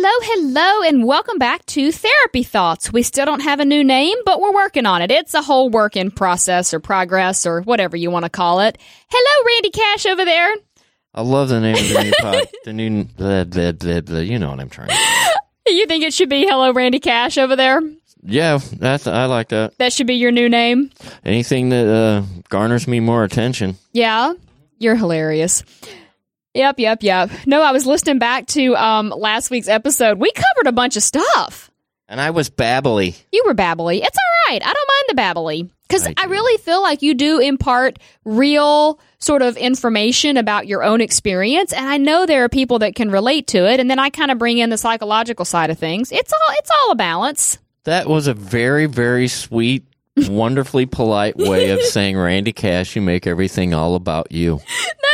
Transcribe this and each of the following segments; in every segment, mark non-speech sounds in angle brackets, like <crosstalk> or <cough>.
Hello, hello, and welcome back to Therapy Thoughts. We still don't have a new name, but we're working on it. It's a whole work in process or progress or whatever you want to call it. Hello, Randy Cash over there. I love the name of the new pod. The new, the, the, the, the, you know what I'm trying. to <laughs> You think it should be Hello, Randy Cash over there? Yeah, that's I like that. That should be your new name. Anything that uh, garners me more attention. Yeah, you're hilarious. Yep, yep, yep. No, I was listening back to um, last week's episode. We covered a bunch of stuff. And I was babbly. You were babbly. It's all right. I don't mind the babbly because I I, really feel like you do impart real sort of information about your own experience, and I know there are people that can relate to it. And then I kind of bring in the psychological side of things. It's all it's all a balance. That was a very, very sweet, <laughs> wonderfully polite way of saying, Randy Cash, you make everything all about you. <laughs>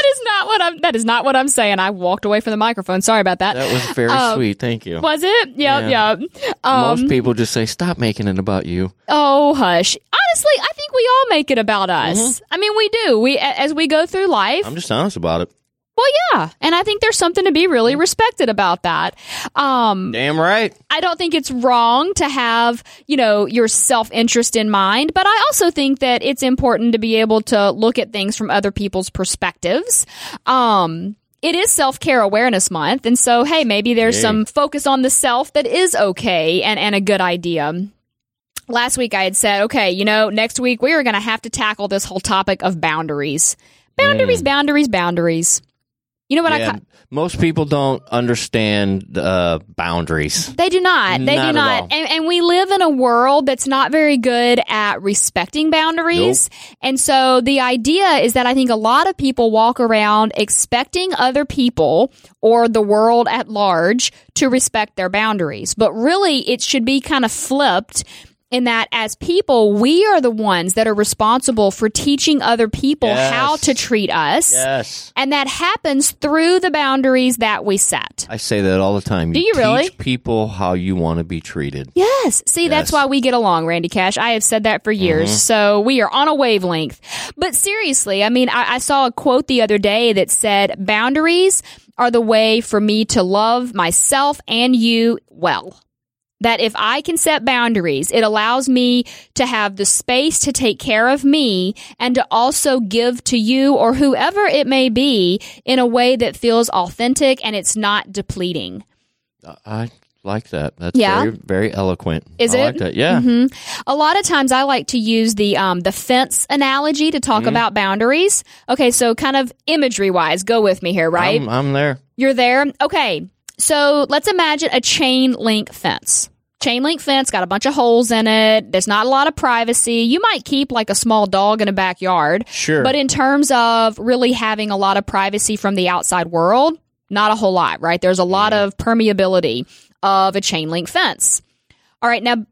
Not what I'm. That is not what I'm saying. I walked away from the microphone. Sorry about that. That was very Um, sweet. Thank you. was it? Yep, Yeah. yep. Um, Most people just say, stop making it about you. Oh, hush. Honestly, I think we all make it about us. I mean, we do. We as we go through life. Mm-hmm. I'm just honest about it. Well, yeah, and I think there's something to be really respected about that. Um, Damn right. I don't think it's wrong to have, you know, your self interest in mind, but I also think that it's important to be able to look at things from other people's perspectives. Um, it is self care awareness month, and so hey, maybe there's Yay. some focus on the self that is okay and, and a good idea. Last week I had said, okay, you know, next week we are going to have to tackle this whole topic of boundaries. Boundaries, boundaries, boundaries. You know what I Yeah, ca- most people don't understand uh, boundaries. They do not. They Not do not. And, and we live in a world that's not very good at respecting boundaries. And so the idea is that I think a lot of people walk around expecting other people or the world at large to respect their boundaries. But really, it should be kind of flipped. In that, as people, we are the ones that are responsible for teaching other people Yes. how to treat us. Yes. And that happens through the boundaries that we set. I say that all the time. Do you really? teach people how you want to be treated? Yes. See, that's why we get along, Randy Cash. I have said that for years. Mm-hmm. So we are on a wavelength. But seriously, I mean, I, I saw a quote the other day that said, boundaries are the way for me to love myself and you well. That if I can set boundaries, it allows me to have the space to take care of me and to also give to you or whoever it may be in a way that feels authentic and it's not depleting. I like that. That's Yeah? very, very eloquent. Is I it? like that. Yeah. hmm A lot of times I like to use the um, the fence analogy to talk about boundaries. Okay, so kind of imagery wise, go with me here, right? I'm, I'm there. You're there. Okay, so let's imagine a chain link fence. Chain link fence got a bunch of holes in it. There's not a lot of privacy. You might keep like a small dog in a backyard, Sure. but in terms of really having a lot of privacy from the outside world, not a whole lot, right? There's a lot mm-hmm. of permeability of a chain link fence. All right, now,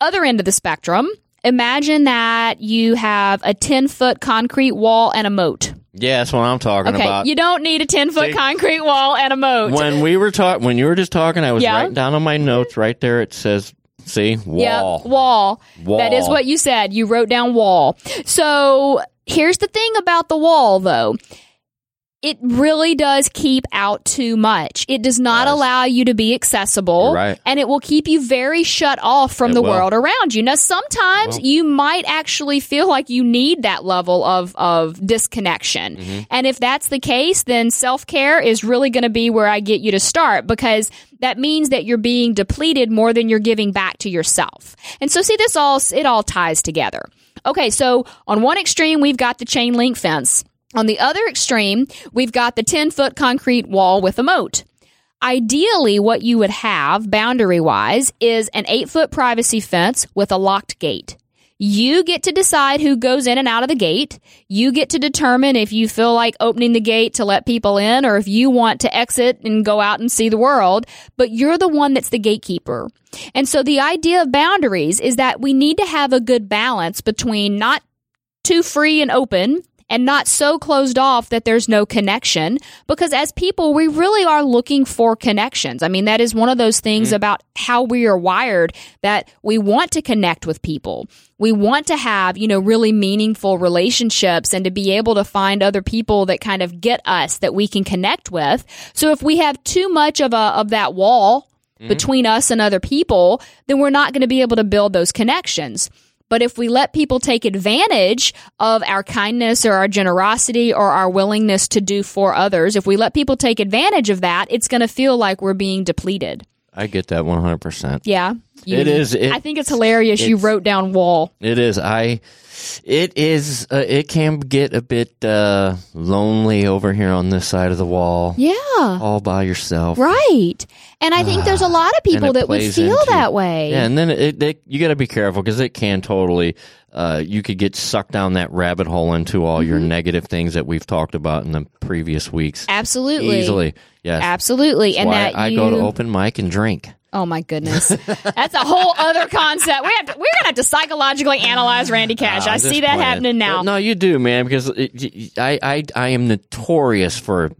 other end of the spectrum, imagine that you have a 10 foot concrete wall and a moat. Yeah, that's what I'm talking Okay, about. you don't need a 10 foot See? concrete wall and a moat. when we were talking, when you were just talking, I was Yeah. writing down on my notes right there. It says, see, wall. wall. Wall. That is what you said. You wrote down wall. So here's the thing about the wall, though. It really does keep out too much. It does not Yes. allow you to be accessible. You're right. And it will keep you very shut off from It the will. world around you. Now, sometimes you might actually feel like you need that level of, of disconnection. Mm-hmm. And if that's the case, then self care is really going to be where I get you to start because that means that you're being depleted more than you're giving back to yourself. And so see this all, it all ties together. Okay. So on one extreme, we've got the chain link fence. On the other extreme, we've got the 10 foot concrete wall with a moat. Ideally, what you would have boundary wise is an eight foot privacy fence with a locked gate. You get to decide who goes in and out of the gate. You get to determine if you feel like opening the gate to let people in or if you want to exit and go out and see the world, but you're the one that's the gatekeeper. And so the idea of boundaries is that we need to have a good balance between not too free and open and not so closed off that there's no connection. Because as people, we really are looking for connections. I mean, that is one of those things mm. about how we are wired that we want to connect with people. We want to have, you know, really meaningful relationships and to be able to find other people that kind of get us that we can connect with. So if we have too much of a, of that wall, mm. between us and other people, then we're not going to be able to build those connections. But if we let people take advantage of our kindness or our generosity or our willingness to do for others, if we let people take advantage of that, it's going to feel like we're being depleted. I get that 100%. Yeah. You- It is- it- I think it's hilarious you wrote down wall. It is. I. It is. Uh, it can get a bit uh, lonely over here on this side of the wall, Yeah. all by yourself. Right. And I think there's a lot of people that would feel into- that way. Yeah, and then it, it you got to be careful because it can totally. Uh, you could get sucked down that rabbit hole into all your negative things that we've talked about in the previous weeks. Absolutely. Easily, yes. Absolutely. And Why that I you, go to open mic and drink. Oh my goodness. That's a whole other concept. We have to, we're going to have to psychologically analyze Randy Cash. I see that playing. happening now. Well, no, you do, man, because it, I, I, I am notorious for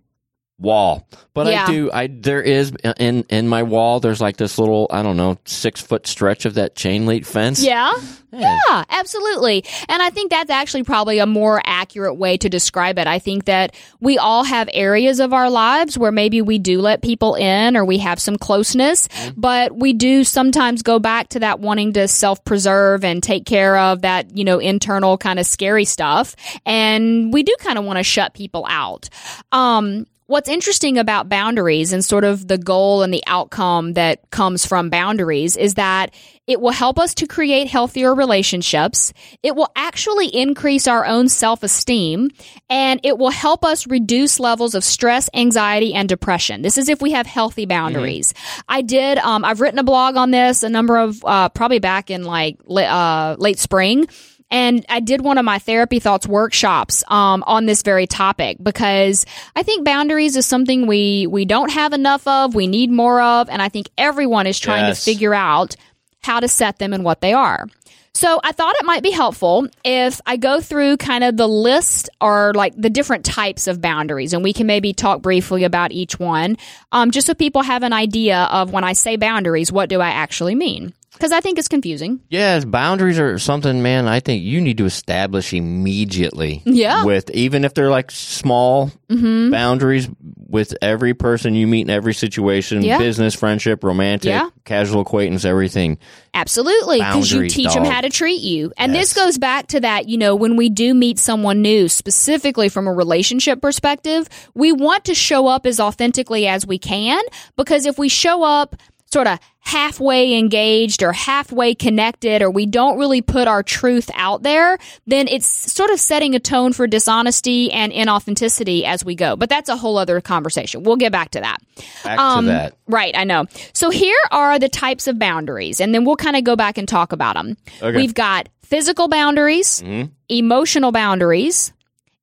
wall, but Yeah. I do. I there is in in my wall. There's like this little I don't know six foot stretch of that chain link fence. Yeah. Yeah. Yeah, absolutely. And I think that's actually probably a more accurate way to describe it. I think that we all have areas of our lives where maybe we do let people in or we have some closeness, but we do sometimes go back to that wanting to self preserve and take care of that, you know, internal kind of scary stuff. And we do kind of want to shut people out. Um, What's interesting about boundaries and sort of the goal and the outcome that comes from boundaries is that it will help us to create healthier relationships. It will actually increase our own self esteem and it will help us reduce levels of stress, anxiety, and depression. This is if we have healthy boundaries. I did, um, I've written a blog on this a number of, uh, probably back in like, uh, late spring and I did one of my therapy thoughts workshops um, on this very topic because I think boundaries is something we we don't have enough of. We need more of, and I think everyone is trying Yes. to figure out how to set them and what they are. So I thought it might be helpful if I go through kind of the list or like the different types of boundaries, and we can maybe talk briefly about each one, um, just so people have an idea of when I say boundaries, what do I actually mean? Because I think it's confusing. Yes, boundaries are something, man. I think you need to establish immediately. Yeah. Mm-hmm. With even if they're like small boundaries with every person you meet in every situation, Yeah. business, friendship, romantic, Yeah. casual acquaintance, everything. Absolutely, because you teach them how to treat you. And this goes back to that, you know, when we do meet someone new, specifically from a relationship perspective, we want to show up as authentically as we can because if we show up sort of halfway engaged or halfway connected or we don't really put our truth out there, then it's sort of setting a tone for dishonesty and inauthenticity as we go. But that's a whole other conversation. We'll get back to that. Back Um, to that. Right, I know. So here are the types of boundaries, and then we'll kind of go back and talk about them. Okay. We've got physical boundaries, emotional boundaries,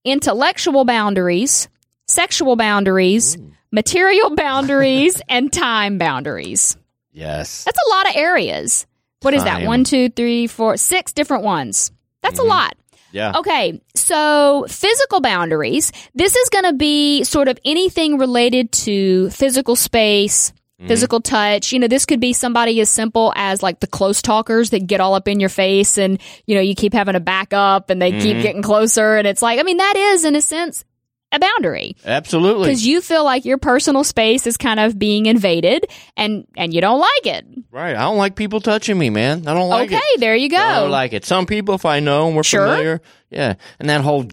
intellectual boundaries, sexual boundaries, material boundaries, <laughs> and time boundaries. Yes. That's a lot of areas. What is that? One, two, three, four, six different ones. That's a mm-hmm. lot. Yeah. Okay, so physical boundaries. This is going to be sort of anything related to physical space, mm-hmm. physical touch. You know, this could be somebody as simple as like the close talkers that get all up in your face and, you know, you keep having to back up and they keep mm-hmm. getting closer. And it's like, I mean, that is in a sense a boundary Absolutely. because you feel like your personal space is kind of being invaded and, and you don't like it. Right. I don't like people touching me, man. I don't like okay, it. Okay, there you go. I don't like it. Some people, if I know and we're Sure. familiar, yeah. And that whole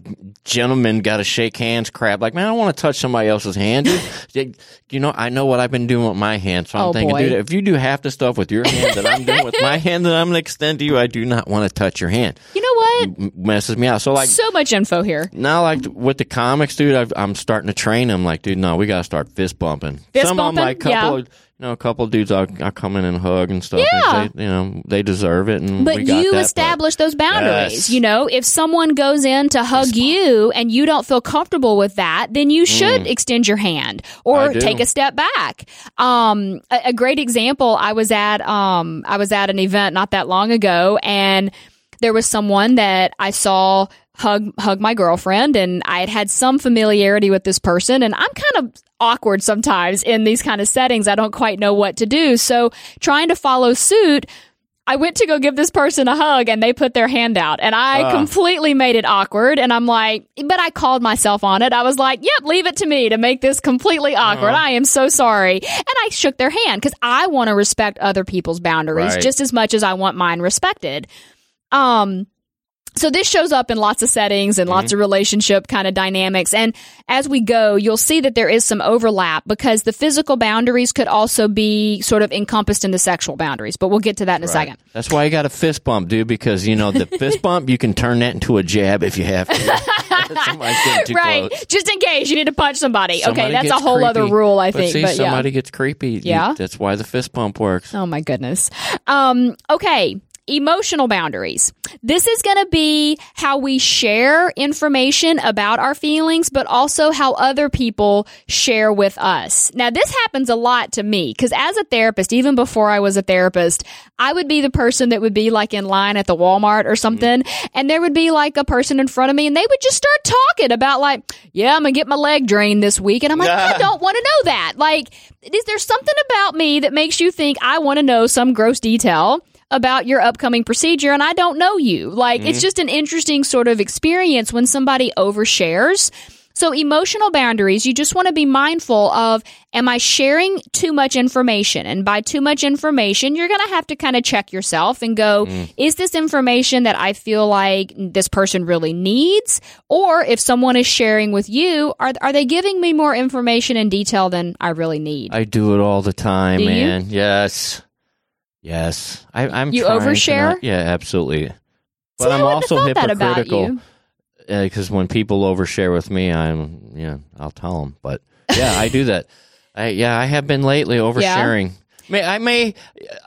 gentleman got to shake hands crap. Like, man, I don't want to touch somebody else's hand. <laughs> You know, I know what I've been doing with my hand. So I'm Oh, thinking, boy. dude, if you do half the stuff with your hand that I'm doing with my <laughs> hand that I'm going to extend to you, I do not want to touch your hand. you know what? M- messes me out. So, like, so much info here. now, like with the comics, dude, I've, I'm starting to train them. Like, dude, no, we got to start fist bumping. Fist Some of them, bumping? like, couple Yeah. of, you know, a couple of dudes I'll, I'll come in and hug and stuff. Yeah. And they, you know, they deserve it. And But we got you that, but- establish those boundaries. Yes. You know, if someone goes in to hug you and you don't feel comfortable with that, then you should extend your hand or Mm. I take a step back. Um, a, a great example. I was at um, I was at an event not that long ago, and there was someone that I saw hug hug my girlfriend, and I had had some familiarity with this person, and I'm kind of awkward sometimes in these kind of settings. I don't quite know what to do, so trying to follow suit. I went to go give this person a hug and they put their hand out and I Ah. completely made it awkward. And I'm like, but I called myself on it. I was like, yep, leave it to me to make this completely awkward. Uh-huh. I am so sorry. And I shook their hand because I want to respect other people's boundaries Right. just as much as I want mine respected. Um, so this shows up in lots of settings and Mm-hmm. lots of relationship kind of dynamics. And as we go, you'll see that there is some overlap because the physical boundaries could also be sort of encompassed in the sexual boundaries. But we'll get to that in a second. That's why you got a fist bump, dude. Because you know the <laughs> fist bump, you can turn that into a jab if you have to. <laughs> Somebody's getting too right. close. Just in case you need to punch somebody. Somebody okay, that's a whole other rule, I But think. see, but yeah. somebody gets creepy. Yeah? that's why the fist bump works. Oh my goodness. Um, okay. Emotional boundaries. This is going to be how we share information about our feelings, but also how other people share with us. Now, this happens a lot to me because as a therapist, even before I was a therapist, I would be the person that would be like in line at the Walmart or something, and there would be like a person in front of me and they would just start talking about like, yeah, I'm going to get my leg drained this week. And I'm like, I don't want to know that. Like, is there something about me that makes you think I want to know some gross detail about your upcoming procedure and I don't know you? Like, it's mm-hmm. just an interesting sort of experience when somebody overshares. So emotional boundaries, you just want to be mindful of, am I sharing too much information? And by too much information, you're going to have to kind of check yourself and go, mm. is this information that I feel like this person really needs? Or if someone is sharing with you, are, are they giving me more information and detail than I really need? I do it all the time, Do you? man. Yes, yes. I, I'm. You overshare? not- yeah, absolutely. But See, I'm also hypocritical because when people overshare with me, I'm yeah, I'll tell them. But yeah, I do that. I yeah, I have been lately <laughs> oversharing. May I may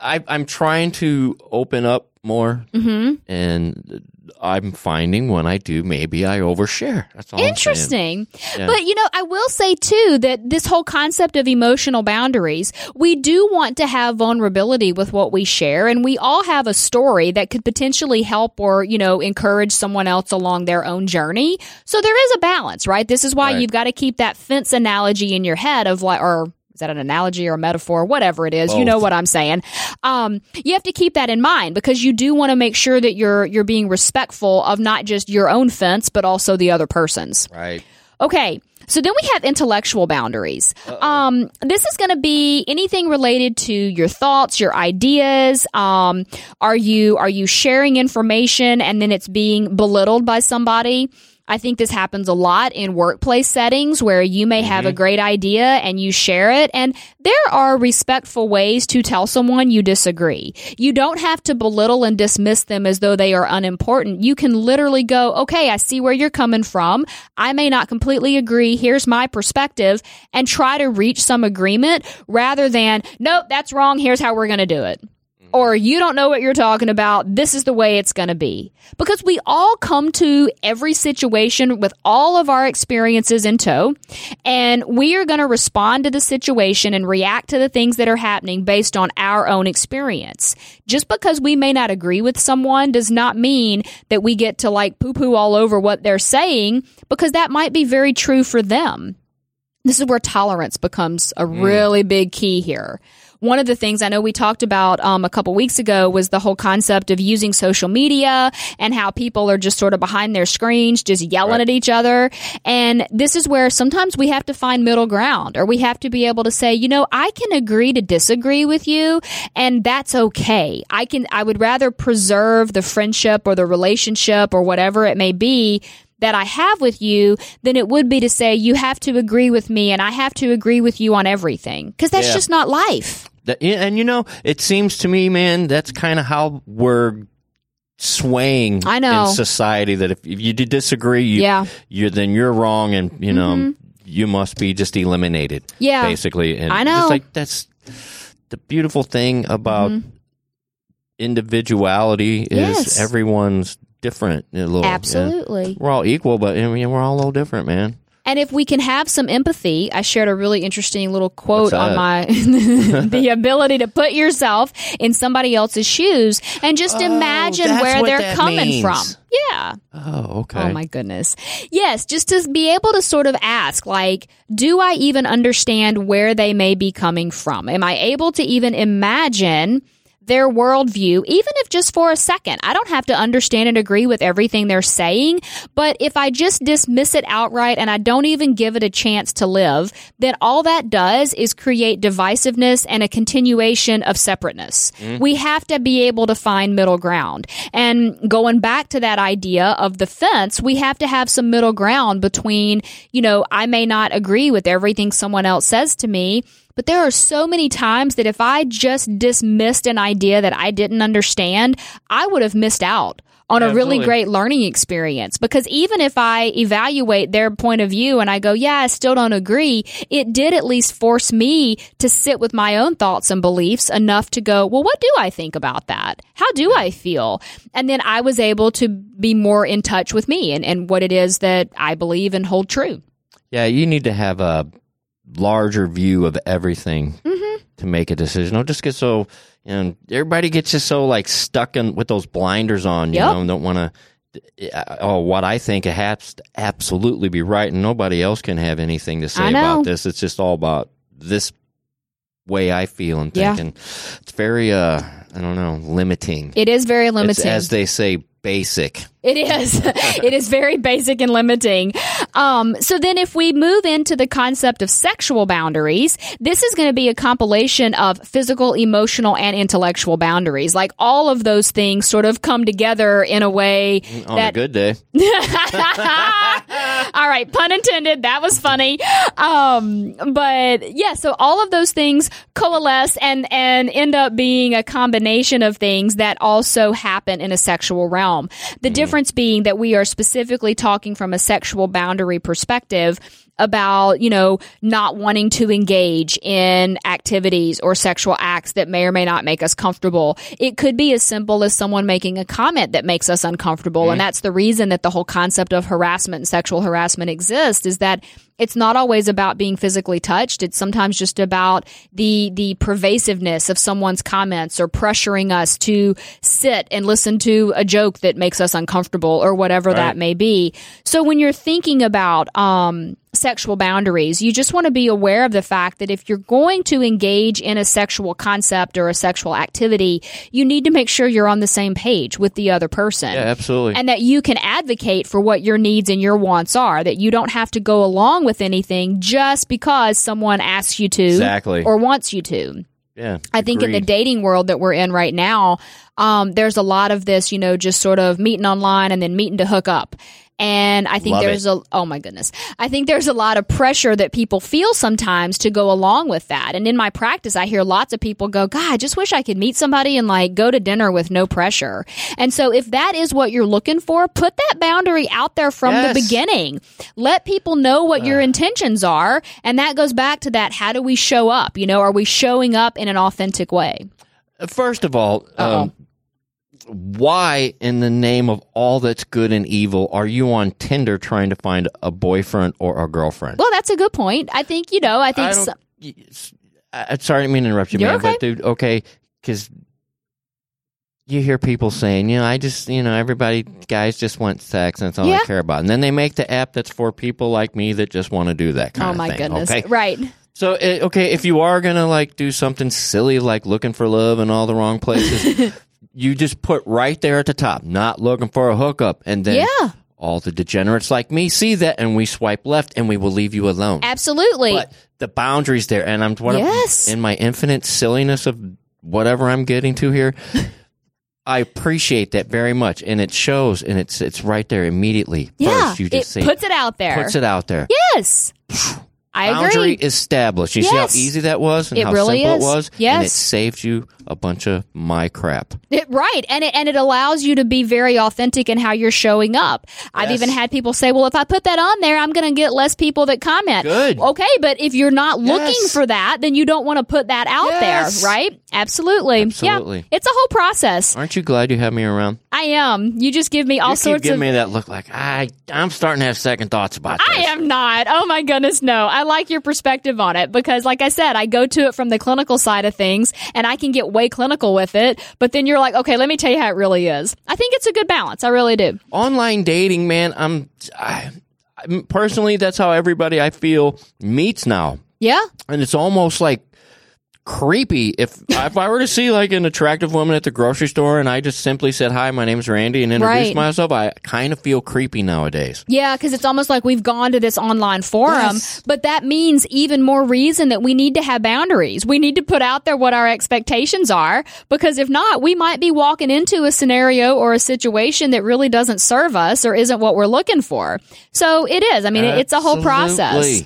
I I'm trying to open up more, hmm and I'm finding when I do, maybe I overshare. That's all. I'm. Interesting. Yeah. But you know, I will say too that this whole concept of emotional boundaries, we do want to have vulnerability with what we share and we all have a story that could potentially help or, you know, encourage someone else along their own journey. So there is a balance, right? This is why Right. you've got to keep that fence analogy in your head of like or is that an analogy or a metaphor? Whatever it is, you know what I'm saying. Um, you have to keep that in mind because you do want to make sure that you're you're being respectful of not just your own fence but also the other person's. Right. Okay. So then we have intellectual boundaries. Um, this is going to be anything related to your thoughts, your ideas. Um, are you are you sharing information and then it's being belittled by somebody? I think this happens a lot in workplace settings where you may have a mm-hmm. great idea and you share it. And there are respectful ways to tell someone you disagree. You don't have to belittle and dismiss them as though they are unimportant. You can literally go, okay, I see where you're coming from. I may not completely agree. Here's my perspective and try to reach some agreement rather than, nope, that's wrong. Here's how we're going to do it or you don't know what you're talking about. This is the way it's going to be. Because we all come to every situation with all of our experiences in tow, and we are going to respond to the situation and react to the things that are happening based on our own experience. Just because we may not agree with someone does not mean that we get to like poo poo all over what they're saying, because that might be very true for them this is where tolerance becomes a mm. really big key here. One of the things I know we talked about um, a couple weeks ago was the whole concept of using social media and how people are just sort of behind their screens, just yelling Right. at each other. And this is where sometimes we have to find middle ground or we have to be able to say, you know, I can agree to disagree with you and that's okay. I can, I would rather preserve the friendship or the relationship or whatever it may be that I have with you than it would be to say you have to agree with me and I have to agree with you on everything because that's Yeah. just not life. Yeah, and you know, it seems to me, man, that's kind of how we're swaying I know. in society. That if, if you do disagree, you, Yeah. you then you're wrong, and you know mm-hmm. you must be just eliminated. Yeah. basically. And I know. It's like that's the beautiful thing about mm-hmm. individuality is Yes. everyone's different. A little, yeah. Absolutely. We're all equal, but I mean, we're all a little different, man. And if we can have some empathy, I shared a really interesting little quote on my <laughs> the ability to put yourself in somebody else's shoes and just Oh, imagine where they're coming means. from. Yeah. Oh, okay. Oh my goodness. Yes, just to be able to sort of ask, like, do I even understand where they may be coming from? Am I able to even imagine their worldview, even if just for a second. I don't have to understand and agree with everything they're saying, but if I just dismiss it outright and I don't even give it a chance to live, then all that does is create divisiveness and a continuation of separateness. Mm-hmm. We have to be able to find middle ground. And going back to that idea of the fence, we have to have some middle ground between, you know, I may not agree with everything someone else says to me, but there are so many times that if I just dismissed an idea that I didn't understand, I would have missed out on a really great learning experience because even if I evaluate their point of view and I go, yeah, I still don't agree, it did at least force me to sit with my own thoughts and beliefs enough to go, well, what do I think about that? How do I feel? And then I was able to be more in touch with me and, and what it is that I believe and hold true. Yeah, you need to have a larger view of everything mm-hmm. to make a decision. Don't just get so and everybody gets just so like stuck in with those blinders on, you yep. know, and don't want to. Oh, what I think it has to absolutely be right, and nobody else can have anything to say about this. It's just all about this way I feel and think, yeah. it's very, uh, I don't know, limiting. It is very limiting, it's, as they say, basic. It is. <laughs> it is very basic and limiting. Um, so then if we move into the concept of sexual boundaries, this is going to be a compilation of physical, emotional, and intellectual boundaries. Like all of those things sort of come together in a way On that. a good day. <laughs> <laughs> all right. Pun intended. That was funny. Um, but yeah, so all of those things coalesce and, and end up being a combination of things that also happen in a sexual realm. The mm. difference being that we are specifically talking from a sexual boundary perspective about, you know, not wanting to engage in activities or sexual acts that may or may not make us comfortable. It could be as simple as someone making a comment that makes us uncomfortable. Mm-hmm. And that's the reason that the whole concept of harassment and sexual harassment exists is that it's not always about being physically touched. It's sometimes just about the the pervasiveness of someone's comments or pressuring us to sit and listen to a joke that makes us uncomfortable or whatever right. that may be. So when you're thinking about um, sexual boundaries. You just want to be aware of the fact that if you're going to engage in a sexual concept or a sexual activity, you need to make sure you're on the same page with the other person. Yeah, absolutely. And that you can advocate for what your needs and your wants are, that you don't have to go along with anything just because someone asks you to exactly. or wants you to. Yeah, I think in the dating world that we're in right now, um, there's a lot of this, you know, just sort of meeting online and then meeting to hook up. And I think Love there's it. a, oh my goodness. I think there's a lot of pressure that people feel sometimes to go along with that. And in my practice, I hear lots of people go, God, I just wish I could meet somebody and like go to dinner with no pressure. And so if that is what you're looking for, put that boundary out there from yes. the beginning. Let people know what uh. your intentions are. And that goes back to that. How do we show up? You know, are we showing up in an authentic way? First of all, um, why in the name of all that's good and evil are you on Tinder trying to find a boyfriend or a girlfriend? Well, that's a good point. I think, you know, I think. I some, I, sorry, I didn't mean to interrupt you, man, okay. but dude, okay, because you hear people saying, you know, I just, you know, everybody, guys just want sex and that's all yeah. I care about. And then they make the app that's for people like me that just want to do that kind oh, of thing. Oh, my goodness. Okay? Right. So, okay, if you are going to like do something silly like looking for love in all the wrong places, <laughs> you just put right there at the top, not looking for a hookup, and then yeah. all the degenerates like me see that, and we swipe left, and we will leave you alone. Absolutely. But the boundaries there, and I'm what yes. in my infinite silliness of whatever I'm getting to here. <laughs> I appreciate that very much, and it shows, and it's it's right there immediately. Yeah, First, you just it say, puts it out there. Puts it out there. Yes. I boundary agree. established. You yes. see how easy that was and it how really simple is. it was? Yes. And it saved you a bunch of my crap. It, right. And it, and it allows you to be very authentic in how you're showing up. Yes. I've even had people say, well, if I put that on there, I'm going to get less people that comment. Good. Okay. But if you're not looking yes. for that, then you don't want to put that out there, right? Absolutely. Absolutely. Yeah. It's a whole process. Aren't you glad you have me around? I am. You just give me all you sorts give of. me that look like I, I'm starting to have second thoughts about this. I am not. Oh my goodness, no. I like your perspective on it because, like I said, I go to it from the clinical side of things and I can get way clinical with it. But then you're like, okay, let me tell you how it really is. I think it's a good balance. I really do. Online dating, man. I'm I, personally, that's how everybody I feel meets now. Yeah. And it's almost like creepy if if I were to see like an attractive woman at the grocery store and I just simply said hi, my name's Randy and introduced Right. myself. I kind of feel creepy nowadays. Yeah, because it's almost like we've gone to this online forum, Yes. but that means even more reason that we need to have boundaries. We need to put out there what our expectations are, because if not, we might be walking into a scenario or a situation that really doesn't serve us or isn't what we're looking for. So it is. I mean, it's a whole process.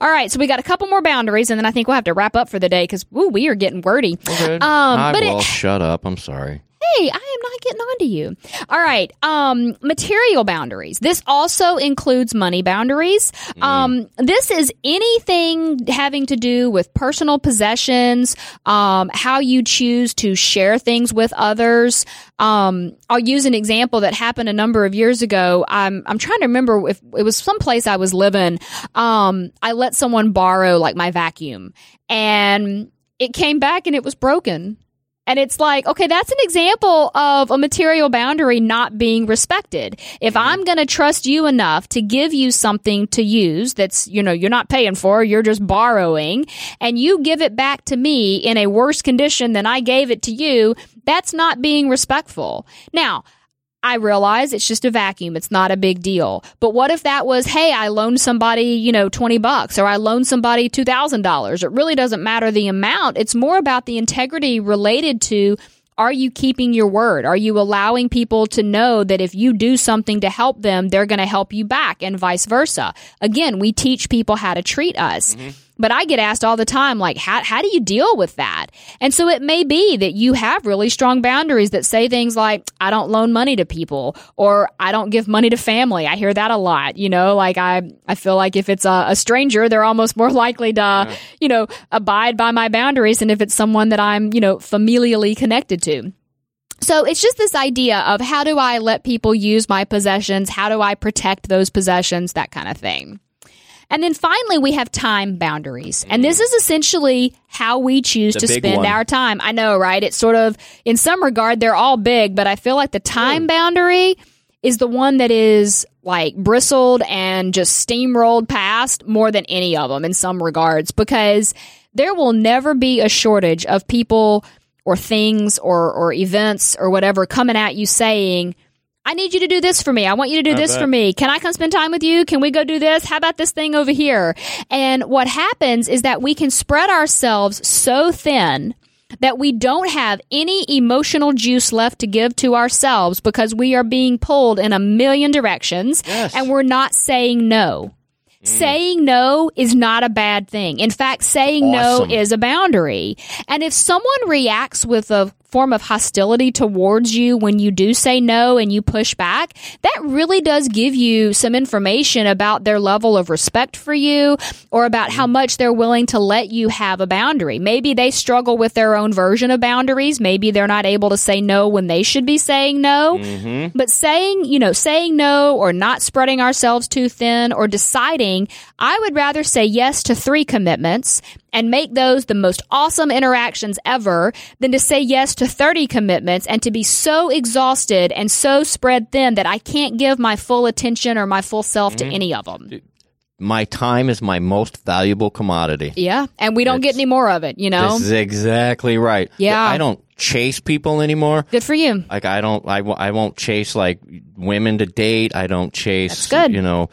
All right, so we got a couple more boundaries, and then I think we'll have to wrap up for the day because we are getting wordy. Okay. Um, I but will it, shut up. I'm sorry. Hey, I am not getting on to you. All right. Um, material boundaries. This also includes money boundaries. Um, this is anything having to do with personal possessions, um, how you choose to share things with others. Um, I'll use an example that happened a number of years ago. I'm, I'm trying to remember if it was someplace I was living. Um, I let someone borrow like my vacuum and it came back and it was broken. And it's like, okay, that's an example of a material boundary not being respected. If mm-hmm. I'm going to trust you enough to give you something to use that's, you know, you're not paying for, you're just borrowing, and you give it back to me in a worse condition than I gave it to you, that's not being respectful. Now, I realize it's just a vacuum. It's not a big deal. But what if that was, hey, I loaned somebody, you know, 20 bucks or I loaned somebody $2,000? It really doesn't matter the amount. It's more about the integrity related to are you keeping your word? Are you allowing people to know that if you do something to help them, they're going to help you back and vice versa? Again, we teach people how to treat us. Mm-hmm. But I get asked all the time, like, how, how do you deal with that? And so it may be that you have really strong boundaries that say things like, I don't loan money to people or I don't give money to family. I hear that a lot, you know, like I, I feel like if it's a, a stranger, they're almost <laughs> more likely to, you know, abide by my boundaries than if it's someone that I'm, you know, familially connected to. So it's just this idea of how do I let people use my possessions? How do I protect those possessions? That kind of thing. And then finally, we have time boundaries. And this mm. is essentially how we choose The to spend one. our time. I know, right? It's sort of, in some regard, they're all big, but I feel like the time boundary is the one that is like bristled and just steamrolled past more than any of them in some regards because there will never be a shortage of people or things or, or events or whatever coming at you saying, I need you to do this for me. I want you to do this bet. for me. Can I come spend time with you? Can we go do this? How about this thing over here? And what happens is that we can spread ourselves so thin that we don't have any emotional juice left to give to ourselves because we are being pulled in a million directions Yes. and we're not saying no. Mm. Saying no is not a bad thing. In fact, saying Awesome. no is a boundary. And if someone reacts with a form of hostility towards you when you do say no and you push back, that really does give you some information about their level of respect for you or about how mm-hmm. much they're willing to let you have a boundary. Maybe they struggle with their own version of boundaries. Maybe they're not able to say no when they should be saying no. Mm-hmm. But saying, you know, saying no or not spreading ourselves too thin or deciding, I would rather say yes to three commitments and make those the most awesome interactions ever than to say yes to 30 commitments and to be so exhausted and so spread thin that I can't give my full attention or my full self to mm-hmm. any of them. My time is my most valuable commodity. Yeah. And we don't get any more of it, you know? This is exactly right. Yeah. I don't chase people anymore. Good for you. Like I don't, I, w- I won't chase like women to date. I don't chase, That's good. you know,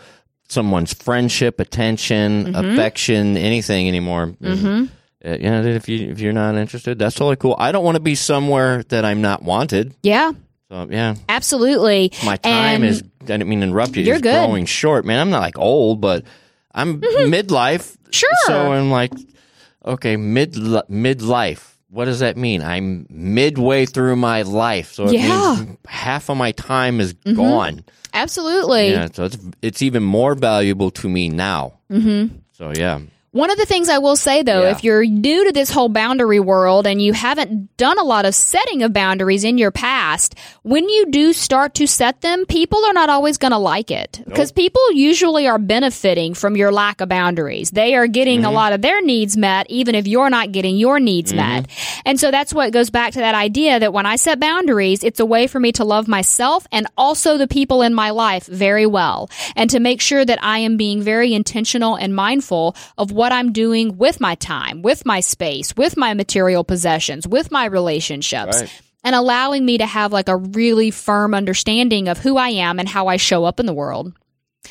someone's friendship, attention, Mm-hmm. affection, anything anymore. Mm-hmm. Uh, yeah, if you if you're not interested, that's totally cool. I don't want to be somewhere that I'm not wanted. Yeah. So yeah, Absolutely. my time And- is. I didn't mean to interrupt you. You're is good. Mm-hmm. growing short, man. I'm not like old, but I'm midlife. Sure. So I'm like, okay, mid midlife. What does that mean? I'm midway through my life, so it Yeah. Mm-hmm. means half of my time is gone. Absolutely. Yeah, so it's it's even more valuable to me now. Mm-hmm. So yeah, One of the things I will say though, Yeah. if you're new to this whole boundary world and you haven't done a lot of setting of boundaries in your past, when you do start to set them, people are not always going to like it because people usually are benefiting from your lack of boundaries. They are getting a mm-hmm. lot of their needs met, even if you're not getting your needs mm-hmm. met. And so that's what goes back to that idea that when I set boundaries, it's a way for me to love myself and also the people in my life very well and to make sure that I am being very intentional and mindful of what I'm doing with my time, with my space, with my material possessions, with my relationships. Right. And allowing me to have like a really firm understanding of who I am and how I show up in the world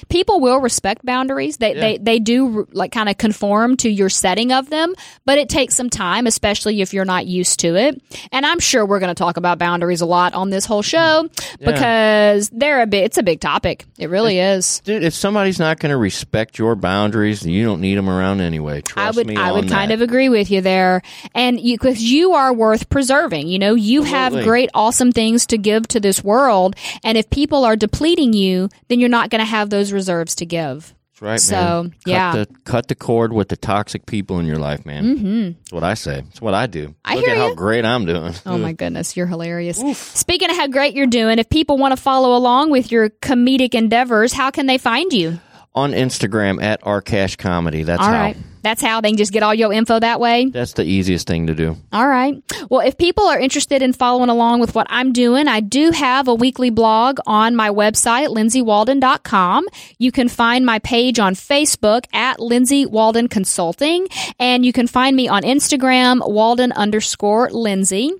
people will respect boundaries. They Yeah. they they do like kind of conform to your setting of them, but it takes some time, especially if you're not used to it. And I'm sure we're going to talk about boundaries a lot on this whole show mm. because they're a bit. It's a big topic. It really is. Dude, if somebody's not going to respect your boundaries, you don't need them around anyway. Trust I would me I would kind that. of agree with you there, and you because you are worth preserving. You know, you have great, awesome things to give to this world, and if people are depleting you, then you're not going to have those reserves to give. That's right, So, man. Cut yeah. the, cut the cord with the toxic people in your life, man. Mm-hmm. That's what I say. That's what I do. I Look hear at how ya. great I'm doing. Oh my goodness, you're hilarious. Speaking of how great you're doing, if people want to follow along with your comedic endeavors, how can they find you? On Instagram at Rcash Comedy. That's All how. right. That's how they can just get all your info that way. That's the easiest thing to do. All right. Well, if people are interested in following along with what I'm doing, I do have a weekly blog on my website, lindsaywalden.com. You can find my page on Facebook at Lindsay Walden Consulting, and you can find me on Instagram, Walden underscore Lindsay.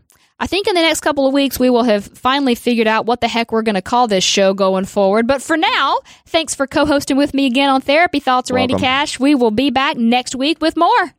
I think in the next couple of weeks, we will have finally figured out what the heck we're going to call this show going forward. But for now, thanks for co hosting with me again on Therapy Thoughts, Randy Welcome. Cash. We will be back next week with more.